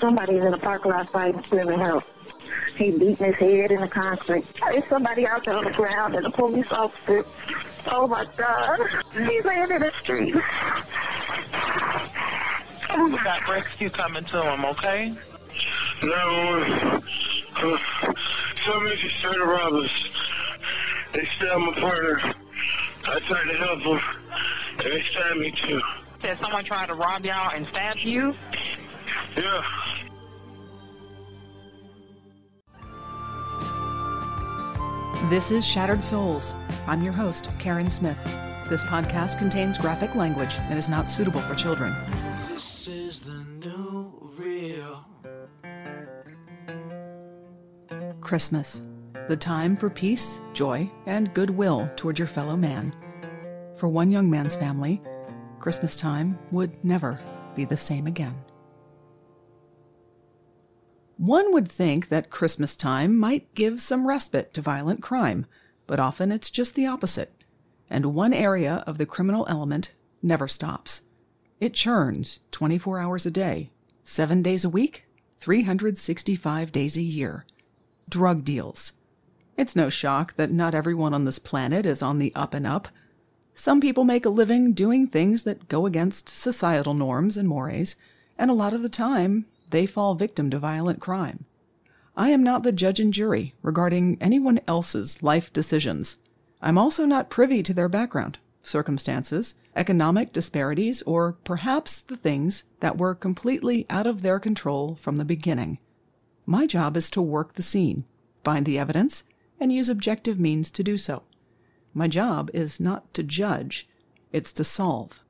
Somebody's in the parking lot fighting, screaming help. He beating his head in the concrete. There's somebody out there on the ground and a police officer. Oh my God. He's laying in the street. We got rescue coming to him, okay? No, uh, somebody just tried to rob us. They stabbed my partner. I tried to help them, and they stabbed me too. Said someone tried to rob y'all and stab you? Yeah. This is Shattered Souls. I'm your host, Karen Smith. This podcast contains graphic language and is not suitable for children. This is the new real. Christmas, the time for peace, joy, and goodwill toward your fellow man. For one young man's family, Christmas time would never be the same again. One would think that Christmas time might give some respite to violent crime, but often it's just the opposite. And one area of the criminal element never stops. It churns 24 hours a day, 7 days a week, 365 days a year. Drug deals. It's no shock that not everyone on this planet is on the up and up. Some people make a living doing things that go against societal norms and mores, and a lot of the time they fall victim to violent crime. I am not the judge and jury regarding anyone else's life decisions. I'm also not privy to their background, circumstances, economic disparities, or perhaps the things that were completely out of their control from the beginning. My job is to work the scene, find the evidence, and use objective means to do so. My job is not to judge, it's to solve.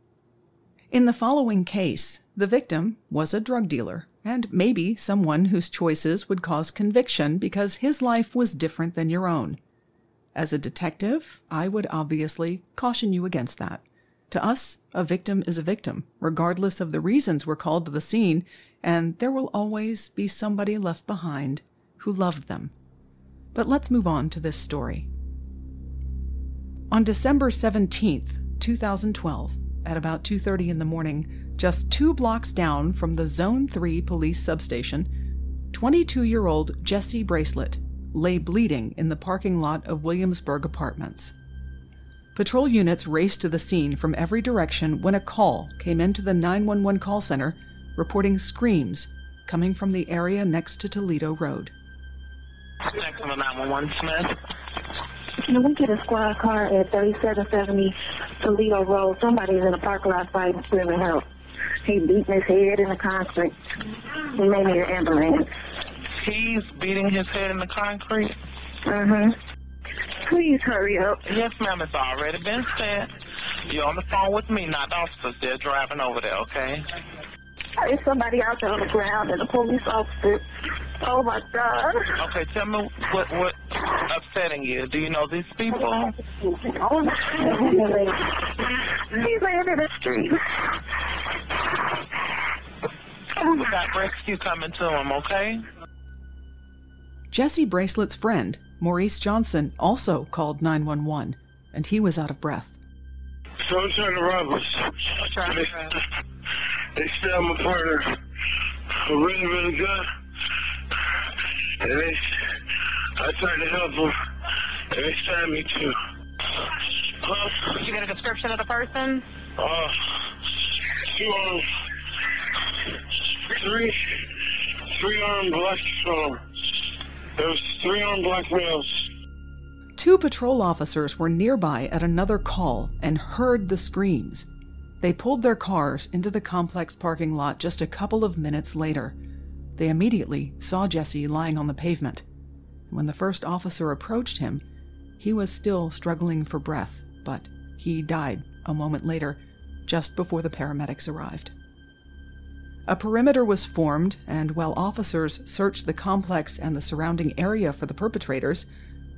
In the following case, the victim was a drug dealer and maybe someone whose choices would cause conviction because his life was different than your own. As a detective, I would obviously caution you against that. To us, a victim is a victim, regardless of the reasons we're called to the scene, and there will always be somebody left behind who loved them. But let's move on to this story. On December 17th, 2012, at about 2:30 in the morning, just 2 blocks down from the Zone 3 police substation, 22-year-old Jesse Bracelet lay bleeding in the parking lot of Williamsburg Apartments. Patrol units raced to the scene from every direction when a call came into the 911 call center reporting screams coming from the area next to Toledo Road. Next on the 911, Smith. Can we get a squad car at 3770 Toledo Road? Somebody's in the parking lot fighting, screaming help. He beating his head in the concrete. He may need an ambulance. He's beating his head in the concrete. Mm-hmm. Please hurry up. Yes, ma'am. It's already been said. You're on the phone with me, not the officers. They're driving over there, okay? There's somebody out there on the ground and a police officer. Oh my God. Okay, tell me what what upsetting you. Do you know these people? Oh, my He's laying in the street. We got rescue coming to him, okay? Jesse Bracelet's friend, Maurice Johnson, also called 911, and he was out of breath. Someone trying to rob us. They, they stabbed my partner really, really good. And they, I tried to help them, and they stabbed me too. Huh? Did you get a description of the person? Uh, two armed, three, three armed black, um, there was three armed black males. Two patrol officers were nearby at another call and heard the screams. They pulled their cars into the complex parking lot just a couple of minutes later. They immediately saw Jesse lying on the pavement. When the first officer approached him, he was still struggling for breath, but he died a moment later, just before the paramedics arrived. A perimeter was formed, and while officers searched the complex and the surrounding area for the perpetrators,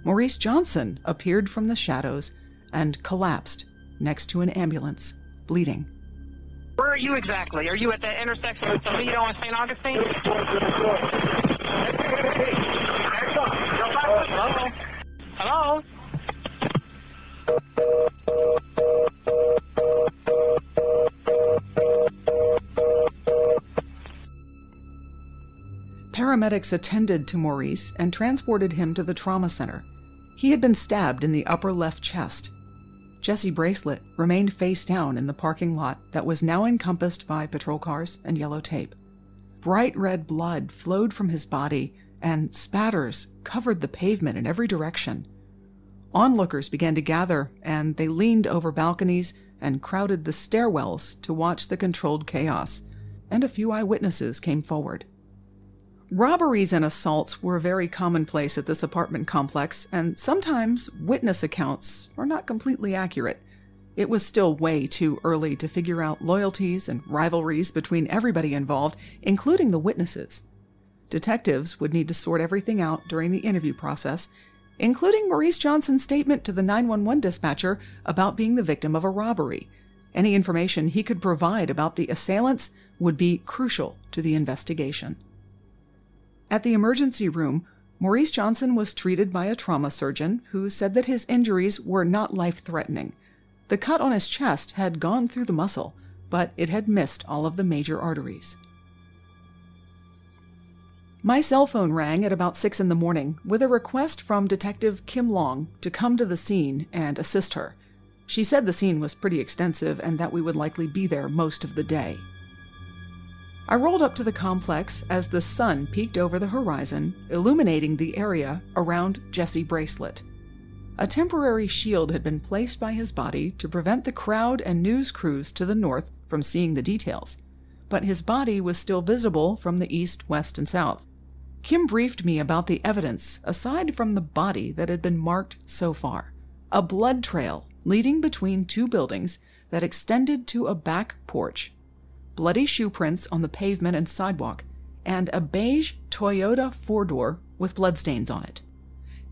Maurice Johnson appeared from the shadows and collapsed next to an ambulance, bleeding. Where are you exactly? Are you at that intersection with Toledo and St. Augustine? Hello? Hello? Paramedics attended to Maurice and transported him to the trauma center. He had been stabbed in the upper left chest. Jesse Bracelet remained face down in the parking lot that was now encompassed by patrol cars and yellow tape. Bright red blood flowed from his body, and spatters covered the pavement in every direction. Onlookers began to gather, and they leaned over balconies and crowded the stairwells to watch the controlled chaos, and a few eyewitnesses came forward. Robberies and assaults were very commonplace at this apartment complex, and sometimes witness accounts were not completely accurate. It was still way too early to figure out loyalties and rivalries between everybody involved, including the witnesses. Detectives would need to sort everything out during the interview process, including Maurice Johnson's statement to the 911 dispatcher about being the victim of a robbery. Any information he could provide about the assailants would be crucial to the investigation. At the emergency room, Maurice Johnson was treated by a trauma surgeon who said that his injuries were not life threatening. The cut on his chest had gone through the muscle, but it had missed all of the major arteries. My cell phone rang at about 6 in the morning with a request from Detective Kim Long to come to the scene and assist her. She said the scene was pretty extensive and that we would likely be there most of the day. I rolled up to the complex as the sun peeked over the horizon, illuminating the area around Jesse Bracelet. A temporary shield had been placed by his body to prevent the crowd and news crews to the north from seeing the details, but his body was still visible from the east, west, and south. Kim briefed me about the evidence aside from the body that had been marked so far a blood trail leading between two buildings that extended to a back porch bloody shoe prints on the pavement and sidewalk, and a beige Toyota four door with bloodstains on it.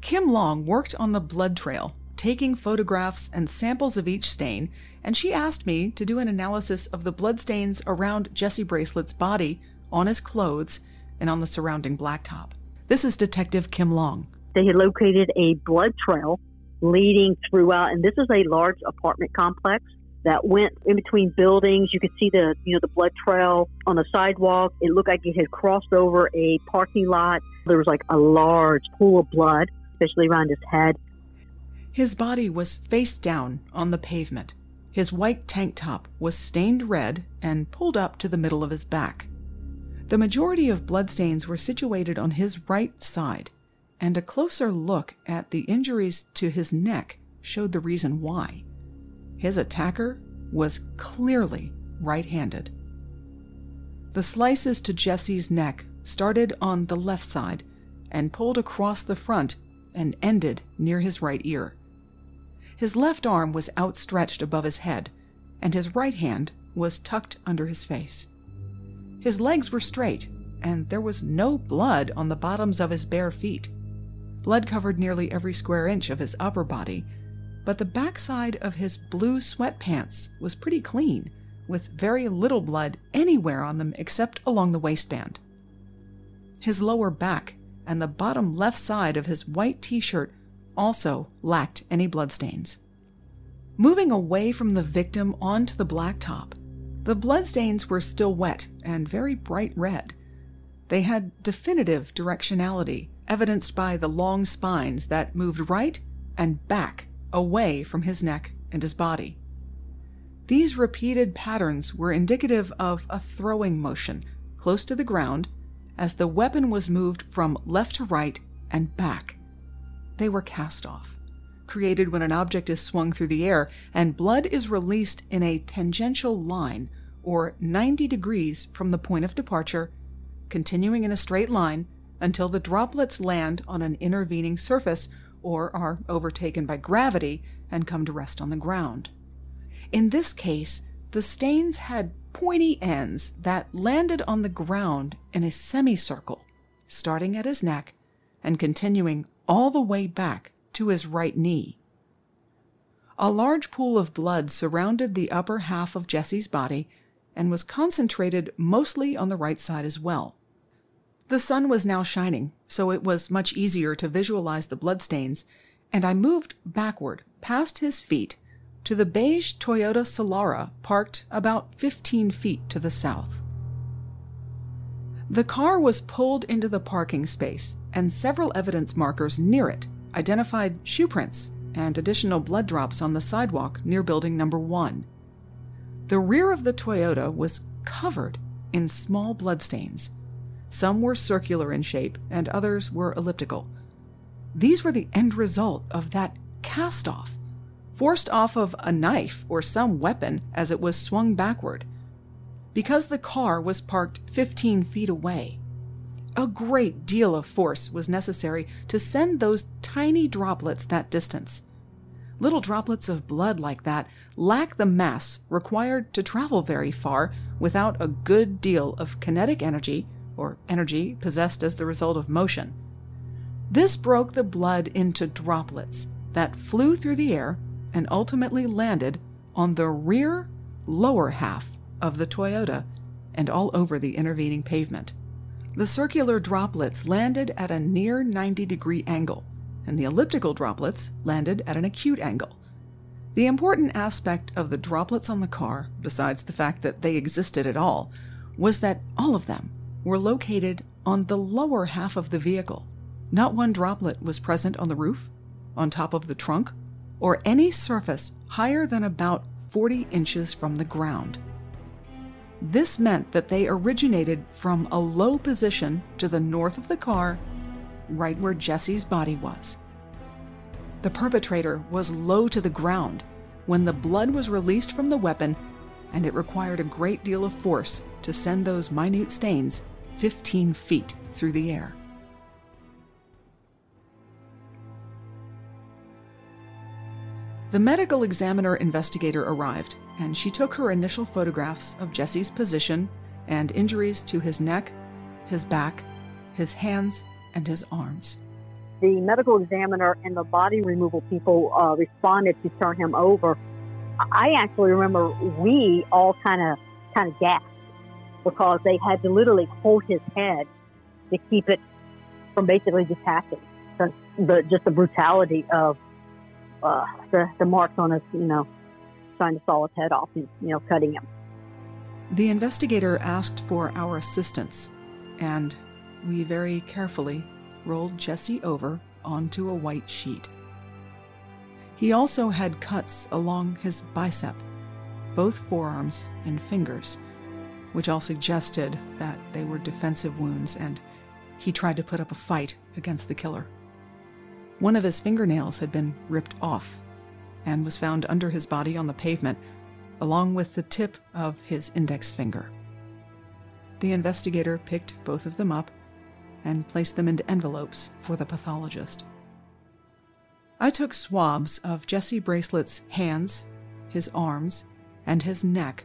Kim Long worked on the blood trail, taking photographs and samples of each stain, and she asked me to do an analysis of the bloodstains around Jesse Bracelet's body, on his clothes, and on the surrounding blacktop. This is Detective Kim Long. They had located a blood trail leading throughout, and this is a large apartment complex that went in between buildings. You could see the you know the blood trail on the sidewalk. It looked like it had crossed over a parking lot. There was like a large pool of blood, especially around his head. His body was face down on the pavement. His white tank top was stained red and pulled up to the middle of his back. The majority of bloodstains were situated on his right side, and a closer look at the injuries to his neck showed the reason why. His attacker was clearly right handed. The slices to Jesse's neck started on the left side and pulled across the front and ended near his right ear. His left arm was outstretched above his head, and his right hand was tucked under his face. His legs were straight, and there was no blood on the bottoms of his bare feet. Blood covered nearly every square inch of his upper body, but the backside of his blue sweatpants was pretty clean, with very little blood anywhere on them except along the waistband. His lower back and the bottom left side of his white t shirt also lacked any bloodstains. Moving away from the victim onto the blacktop, the bloodstains were still wet and very bright red. They had definitive directionality, evidenced by the long spines that moved right and back away from his neck and his body. These repeated patterns were indicative of a throwing motion close to the ground as the weapon was moved from left to right and back. They were cast off, created when an object is swung through the air and blood is released in a tangential line or 90 degrees from the point of departure, continuing in a straight line until the droplets land on an intervening surface or are overtaken by gravity and come to rest on the ground. In this case, the stains had pointy ends that landed on the ground in a semicircle, starting at his neck and continuing all the way back to his right knee. A large pool of blood surrounded the upper half of Jesse's body and was concentrated mostly on the right side as well. The sun was now shining, so it was much easier to visualize the bloodstains, and I moved backward past his feet to the beige Toyota Solara parked about 15 feet to the south. The car was pulled into the parking space, and several evidence markers near it identified shoe prints and additional blood drops on the sidewalk near building number one. The rear of the Toyota was covered in small bloodstains. Some were circular in shape, and others were elliptical. These were the end result of that cast off forced off of a knife or some weapon as it was swung backward. Because the car was parked 15 feet away, a great deal of force was necessary to send those tiny droplets that distance. Little droplets of blood like that lack the mass required to travel very far without a good deal of kinetic energy, or energy possessed as the result of motion. This broke the blood into droplets that flew through the air and ultimately landed on the rear lower half of the Toyota and all over the intervening pavement. The circular droplets landed at a near 90 degree angle, and the elliptical droplets landed at an acute angle. The important aspect of the droplets on the car, besides the fact that they existed at all, was that all of them were located on the lower half of the vehicle. Not one droplet was present on the roof, on top of the trunk, or any surface higher than about 40 inches from the ground. This meant that they originated from a low position to the north of the car, right where Jesse's body was. The perpetrator was low to the ground when the blood was released from the weapon, and it required a great deal of force to send those minute stains 15 feet through the air. The medical examiner investigator arrived, and she took her initial photographs of Jesse's position and injuries to his neck, his back, his hands, and his arms. The medical examiner and the body removal people uh, responded to turn him over. I actually remember we all kind of kind of gasped because they had to literally hold his head to keep it from basically detaching. The, just the brutality of uh, the, the marks on us, you know, trying to saw his head off and, you know, cutting him. The investigator asked for our assistance, and we very carefully rolled Jesse over onto a white sheet. He also had cuts along his bicep, both forearms and fingers, which all suggested that they were defensive wounds and he tried to put up a fight against the killer. One of his fingernails had been ripped off and was found under his body on the pavement, along with the tip of his index finger. The investigator picked both of them up and placed them into envelopes for the pathologist. I took swabs of Jesse Bracelet's hands, his arms, and his neck,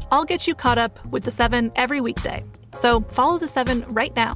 I'll get you caught up with the seven every weekday. So follow the seven right now.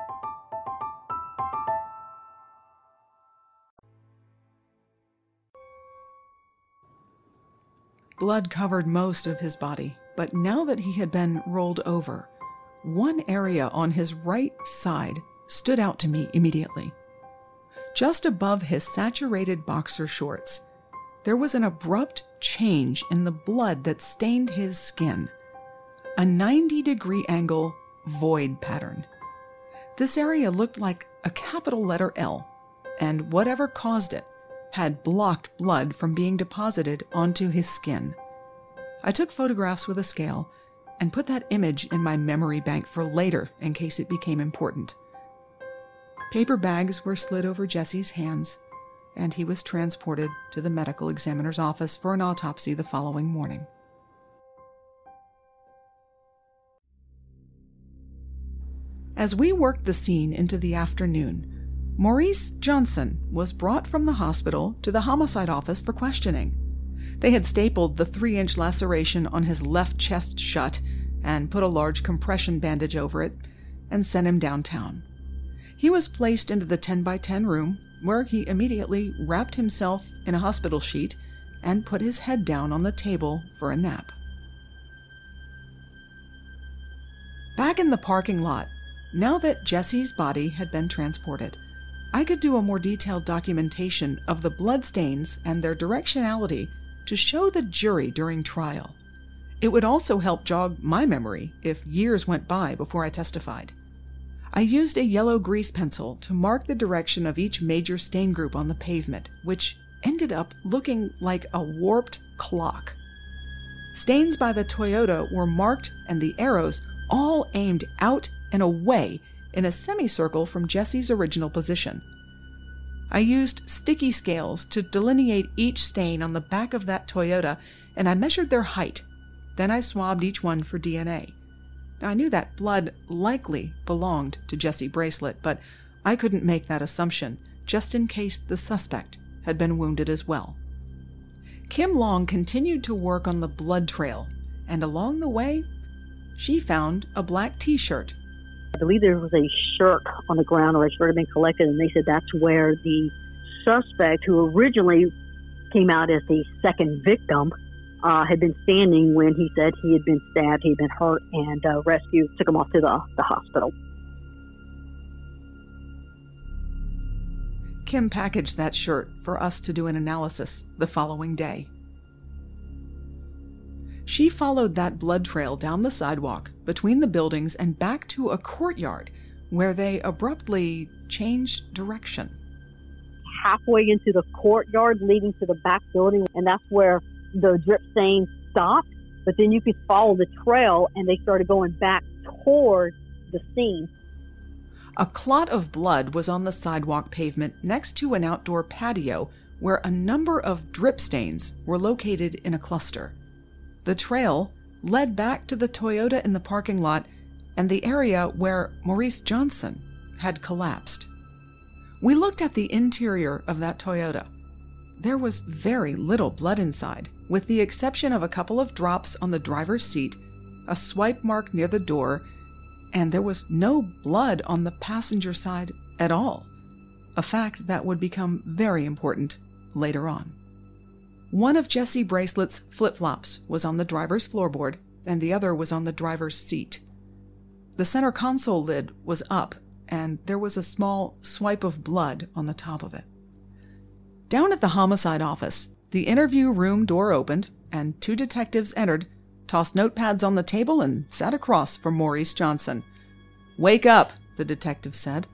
Blood covered most of his body, but now that he had been rolled over, one area on his right side stood out to me immediately. Just above his saturated boxer shorts, there was an abrupt change in the blood that stained his skin. A 90 degree angle void pattern. This area looked like a capital letter L, and whatever caused it had blocked blood from being deposited onto his skin. I took photographs with a scale and put that image in my memory bank for later in case it became important. Paper bags were slid over Jesse's hands, and he was transported to the medical examiner's office for an autopsy the following morning. As we worked the scene into the afternoon, Maurice Johnson was brought from the hospital to the homicide office for questioning. They had stapled the three inch laceration on his left chest shut and put a large compression bandage over it and sent him downtown. He was placed into the 10 by 10 room where he immediately wrapped himself in a hospital sheet and put his head down on the table for a nap. Back in the parking lot, now that Jesse's body had been transported, I could do a more detailed documentation of the bloodstains and their directionality to show the jury during trial. It would also help jog my memory if years went by before I testified. I used a yellow grease pencil to mark the direction of each major stain group on the pavement, which ended up looking like a warped clock. Stains by the Toyota were marked and the arrows all aimed out and away in a semicircle from Jesse's original position. I used sticky scales to delineate each stain on the back of that Toyota, and I measured their height. Then I swabbed each one for DNA. Now, I knew that blood likely belonged to Jesse Bracelet, but I couldn't make that assumption, just in case the suspect had been wounded as well. Kim Long continued to work on the blood trail, and along the way, she found a black t shirt. I believe there was a shirt on the ground or a shirt had been collected, and they said that's where the suspect, who originally came out as the second victim, uh, had been standing when he said he had been stabbed, he had been hurt, and uh, took him off to the, the hospital. Kim packaged that shirt for us to do an analysis the following day. She followed that blood trail down the sidewalk, between the buildings, and back to a courtyard where they abruptly changed direction. Halfway into the courtyard leading to the back building, and that's where the drip stain stopped. But then you could follow the trail, and they started going back toward the scene. A clot of blood was on the sidewalk pavement next to an outdoor patio where a number of drip stains were located in a cluster. The trail led back to the Toyota in the parking lot and the area where Maurice Johnson had collapsed. We looked at the interior of that Toyota. There was very little blood inside, with the exception of a couple of drops on the driver's seat, a swipe mark near the door, and there was no blood on the passenger side at all, a fact that would become very important later on. One of Jesse Bracelet's flip flops was on the driver's floorboard, and the other was on the driver's seat. The center console lid was up, and there was a small swipe of blood on the top of it. Down at the homicide office, the interview room door opened, and two detectives entered, tossed notepads on the table, and sat across from Maurice Johnson. Wake up, the detective said.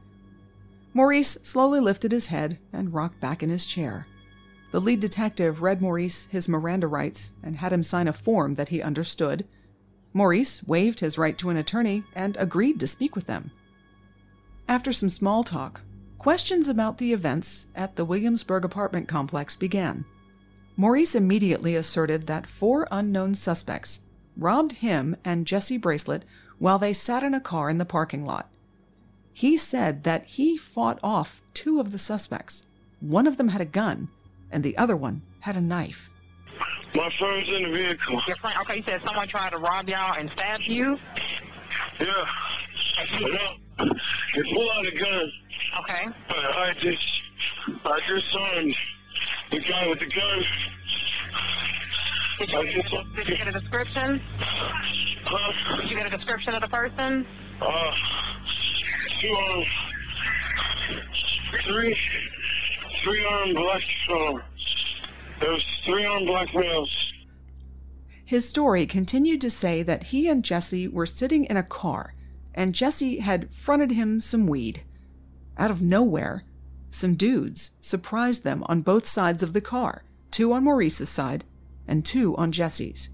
Maurice slowly lifted his head and rocked back in his chair. The lead detective read Maurice his Miranda rights and had him sign a form that he understood. Maurice waived his right to an attorney and agreed to speak with them. After some small talk, questions about the events at the Williamsburg apartment complex began. Maurice immediately asserted that four unknown suspects robbed him and Jesse Bracelet while they sat in a car in the parking lot. He said that he fought off two of the suspects. One of them had a gun, and the other one had a knife. My friend's in the vehicle. Your friend, okay, you said someone tried to rob y'all and stab you? Yeah. No. He pulled out a gun. Okay. I just, I just saw him. The guy with the gun. Did you, did you get a description? Huh? Did you get a description of the person? Uh, two armed, three, three armed black, uh, there was three armed black males. His story continued to say that he and Jesse were sitting in a car, and Jesse had fronted him some weed. Out of nowhere, some dudes surprised them on both sides of the car, two on Maurice's side and two on Jesse's.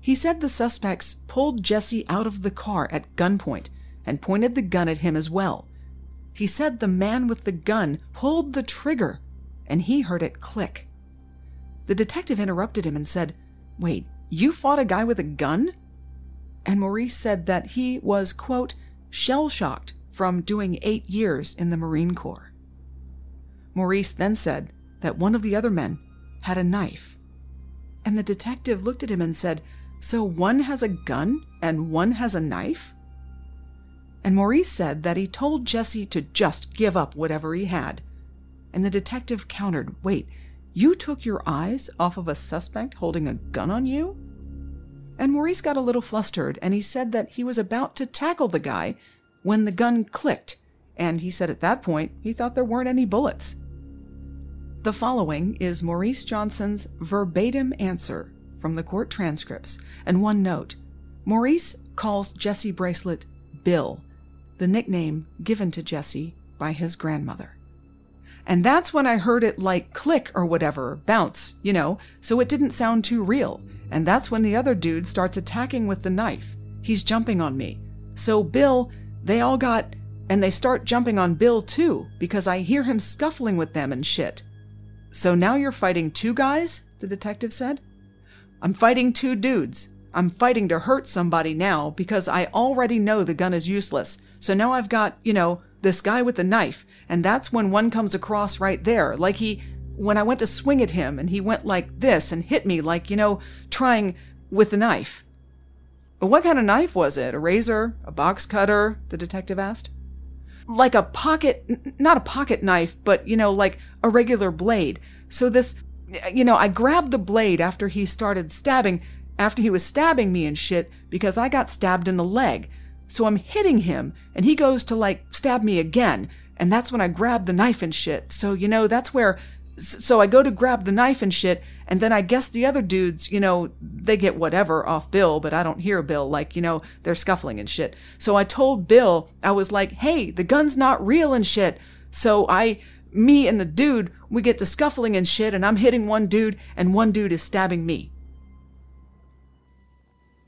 He said the suspects pulled Jesse out of the car at gunpoint and pointed the gun at him as well. He said the man with the gun pulled the trigger and he heard it click. The detective interrupted him and said, Wait, you fought a guy with a gun? And Maurice said that he was, quote, shell shocked from doing eight years in the Marine Corps. Maurice then said that one of the other men had a knife. And the detective looked at him and said, So one has a gun and one has a knife? And Maurice said that he told Jesse to just give up whatever he had. And the detective countered, Wait, you took your eyes off of a suspect holding a gun on you? And Maurice got a little flustered and he said that he was about to tackle the guy when the gun clicked. And he said at that point he thought there weren't any bullets. The following is Maurice Johnson's verbatim answer from the court transcripts, and one note Maurice calls Jesse Bracelet Bill, the nickname given to Jesse by his grandmother. And that's when I heard it like click or whatever, bounce, you know, so it didn't sound too real. And that's when the other dude starts attacking with the knife. He's jumping on me. So Bill, they all got, and they start jumping on Bill too, because I hear him scuffling with them and shit. So now you're fighting two guys? The detective said. I'm fighting two dudes. I'm fighting to hurt somebody now because I already know the gun is useless. So now I've got, you know, this guy with the knife. And that's when one comes across right there. Like he, when I went to swing at him and he went like this and hit me like, you know, trying with the knife. What kind of knife was it? A razor? A box cutter? The detective asked. Like a pocket, n- not a pocket knife, but, you know, like a regular blade. So this, you know, I grabbed the blade after he started stabbing, after he was stabbing me and shit, because I got stabbed in the leg. So I'm hitting him, and he goes to, like, stab me again. And that's when I grab the knife and shit. So, you know, that's where so I go to grab the knife and shit, and then I guess the other dudes, you know, they get whatever off Bill, but I don't hear Bill. Like, you know, they're scuffling and shit. So I told Bill, I was like, hey, the gun's not real and shit. So I, me and the dude, we get to scuffling and shit, and I'm hitting one dude, and one dude is stabbing me.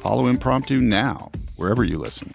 Follow Impromptu now, wherever you listen.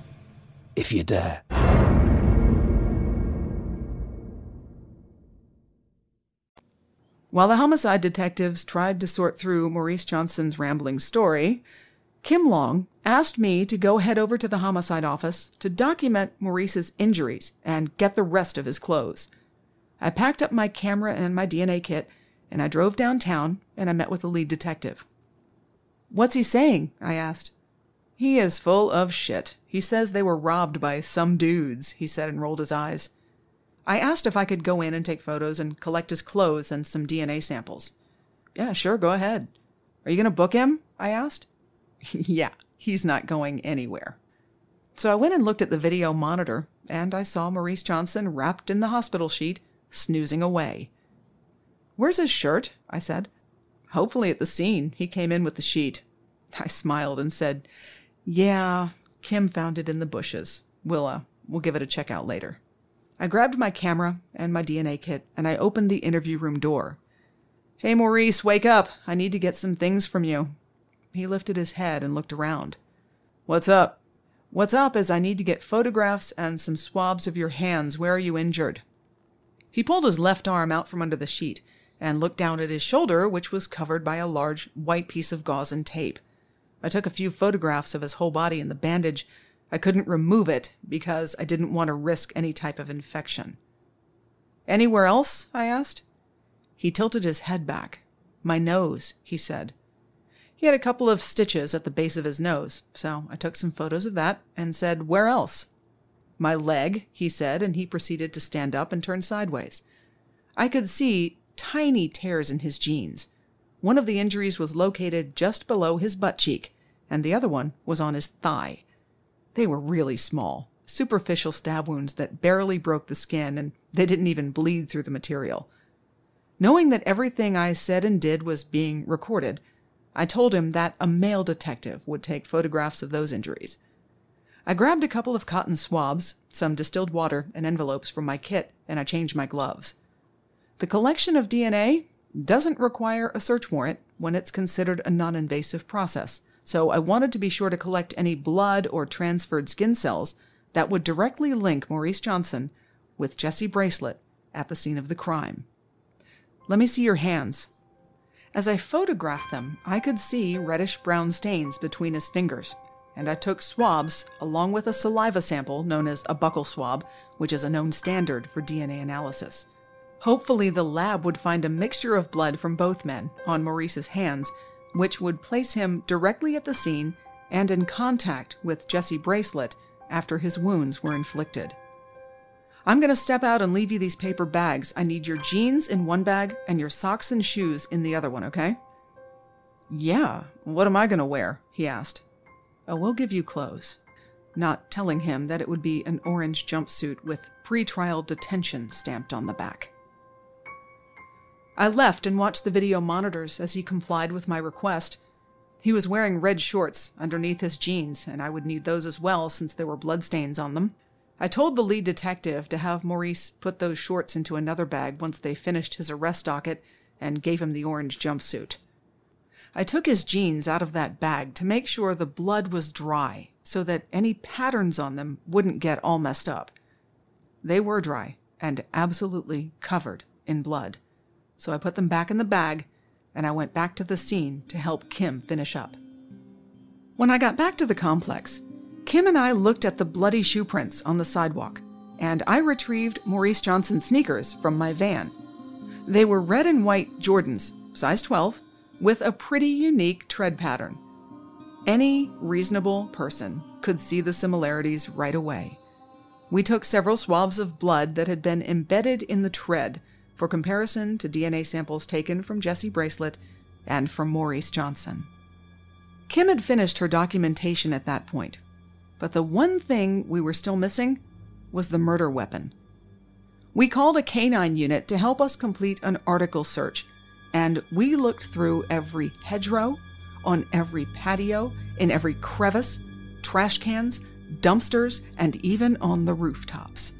if you dare. While the homicide detectives tried to sort through Maurice Johnson's rambling story, Kim Long asked me to go head over to the homicide office to document Maurice's injuries and get the rest of his clothes. I packed up my camera and my DNA kit, and I drove downtown and I met with the lead detective. What's he saying? I asked. He is full of shit. He says they were robbed by some dudes, he said and rolled his eyes. I asked if I could go in and take photos and collect his clothes and some DNA samples. Yeah, sure, go ahead. Are you going to book him? I asked. yeah, he's not going anywhere. So I went and looked at the video monitor, and I saw Maurice Johnson wrapped in the hospital sheet, snoozing away. Where's his shirt? I said. Hopefully at the scene. He came in with the sheet. I smiled and said, Yeah, Kim found it in the bushes. We'll, uh, we'll give it a check out later. I grabbed my camera and my DNA kit and I opened the interview room door. Hey, Maurice, wake up. I need to get some things from you. He lifted his head and looked around. What's up? What's up is I need to get photographs and some swabs of your hands. Where are you injured? He pulled his left arm out from under the sheet and looked down at his shoulder, which was covered by a large white piece of gauze and tape. I took a few photographs of his whole body and the bandage I couldn't remove it because I didn't want to risk any type of infection. Anywhere else? I asked. He tilted his head back. My nose, he said. He had a couple of stitches at the base of his nose, so I took some photos of that and said, Where else? My leg, he said, and he proceeded to stand up and turn sideways. I could see tiny tears in his jeans. One of the injuries was located just below his butt cheek, and the other one was on his thigh. They were really small, superficial stab wounds that barely broke the skin, and they didn't even bleed through the material. Knowing that everything I said and did was being recorded, I told him that a male detective would take photographs of those injuries. I grabbed a couple of cotton swabs, some distilled water, and envelopes from my kit, and I changed my gloves. The collection of DNA doesn't require a search warrant when it's considered a non invasive process, so I wanted to be sure to collect any blood or transferred skin cells that would directly link Maurice Johnson with Jesse Bracelet at the scene of the crime. Let me see your hands. As I photographed them, I could see reddish brown stains between his fingers, and I took swabs along with a saliva sample known as a buccal swab, which is a known standard for DNA analysis. Hopefully, the lab would find a mixture of blood from both men on Maurice's hands, which would place him directly at the scene and in contact with Jesse Bracelet after his wounds were inflicted. I'm going to step out and leave you these paper bags. I need your jeans in one bag and your socks and shoes in the other one, okay? Yeah, what am I going to wear? he asked. Oh, we'll give you clothes. Not telling him that it would be an orange jumpsuit with pre-trial detention stamped on the back. I left and watched the video monitors as he complied with my request. He was wearing red shorts underneath his jeans, and I would need those as well since there were bloodstains on them. I told the lead detective to have Maurice put those shorts into another bag once they finished his arrest docket and gave him the orange jumpsuit. I took his jeans out of that bag to make sure the blood was dry so that any patterns on them wouldn't get all messed up. They were dry and absolutely covered in blood so I put them back in the bag and I went back to the scene to help Kim finish up. When I got back to the complex, Kim and I looked at the bloody shoe prints on the sidewalk, and I retrieved Maurice Johnson's sneakers from my van. They were red and white Jordans, size 12, with a pretty unique tread pattern. Any reasonable person could see the similarities right away. We took several swabs of blood that had been embedded in the tread for comparison to DNA samples taken from Jesse Bracelet and from Maurice Johnson. Kim had finished her documentation at that point, but the one thing we were still missing was the murder weapon. We called a canine unit to help us complete an article search, and we looked through every hedgerow, on every patio, in every crevice, trash cans, dumpsters, and even on the rooftops.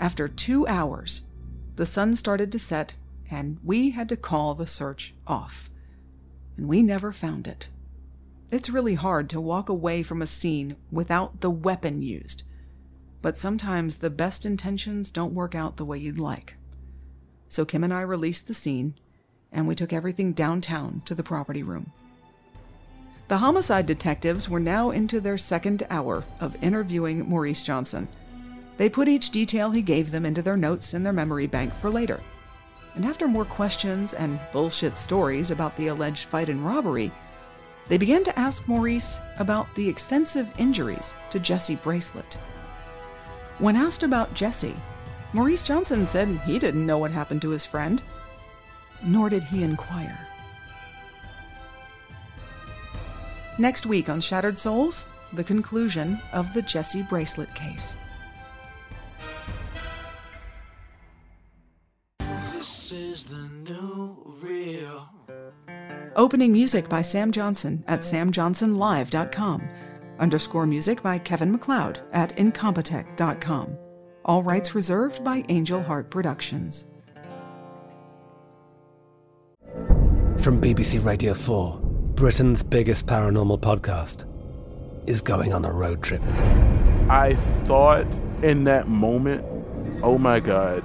After two hours, the sun started to set, and we had to call the search off. And we never found it. It's really hard to walk away from a scene without the weapon used, but sometimes the best intentions don't work out the way you'd like. So Kim and I released the scene, and we took everything downtown to the property room. The homicide detectives were now into their second hour of interviewing Maurice Johnson. They put each detail he gave them into their notes in their memory bank for later. And after more questions and bullshit stories about the alleged fight and robbery, they began to ask Maurice about the extensive injuries to Jesse Bracelet. When asked about Jesse, Maurice Johnson said he didn't know what happened to his friend, nor did he inquire. Next week on Shattered Souls, the conclusion of the Jesse Bracelet case. Is the new real. Opening music by Sam Johnson at samjohnsonlive.com. Underscore music by Kevin MacLeod at incompetech.com. All rights reserved by Angel Heart Productions. From BBC Radio 4, Britain's biggest paranormal podcast is going on a road trip. I thought in that moment, oh my God,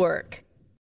Network.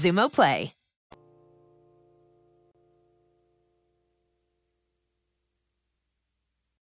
Xumo Play.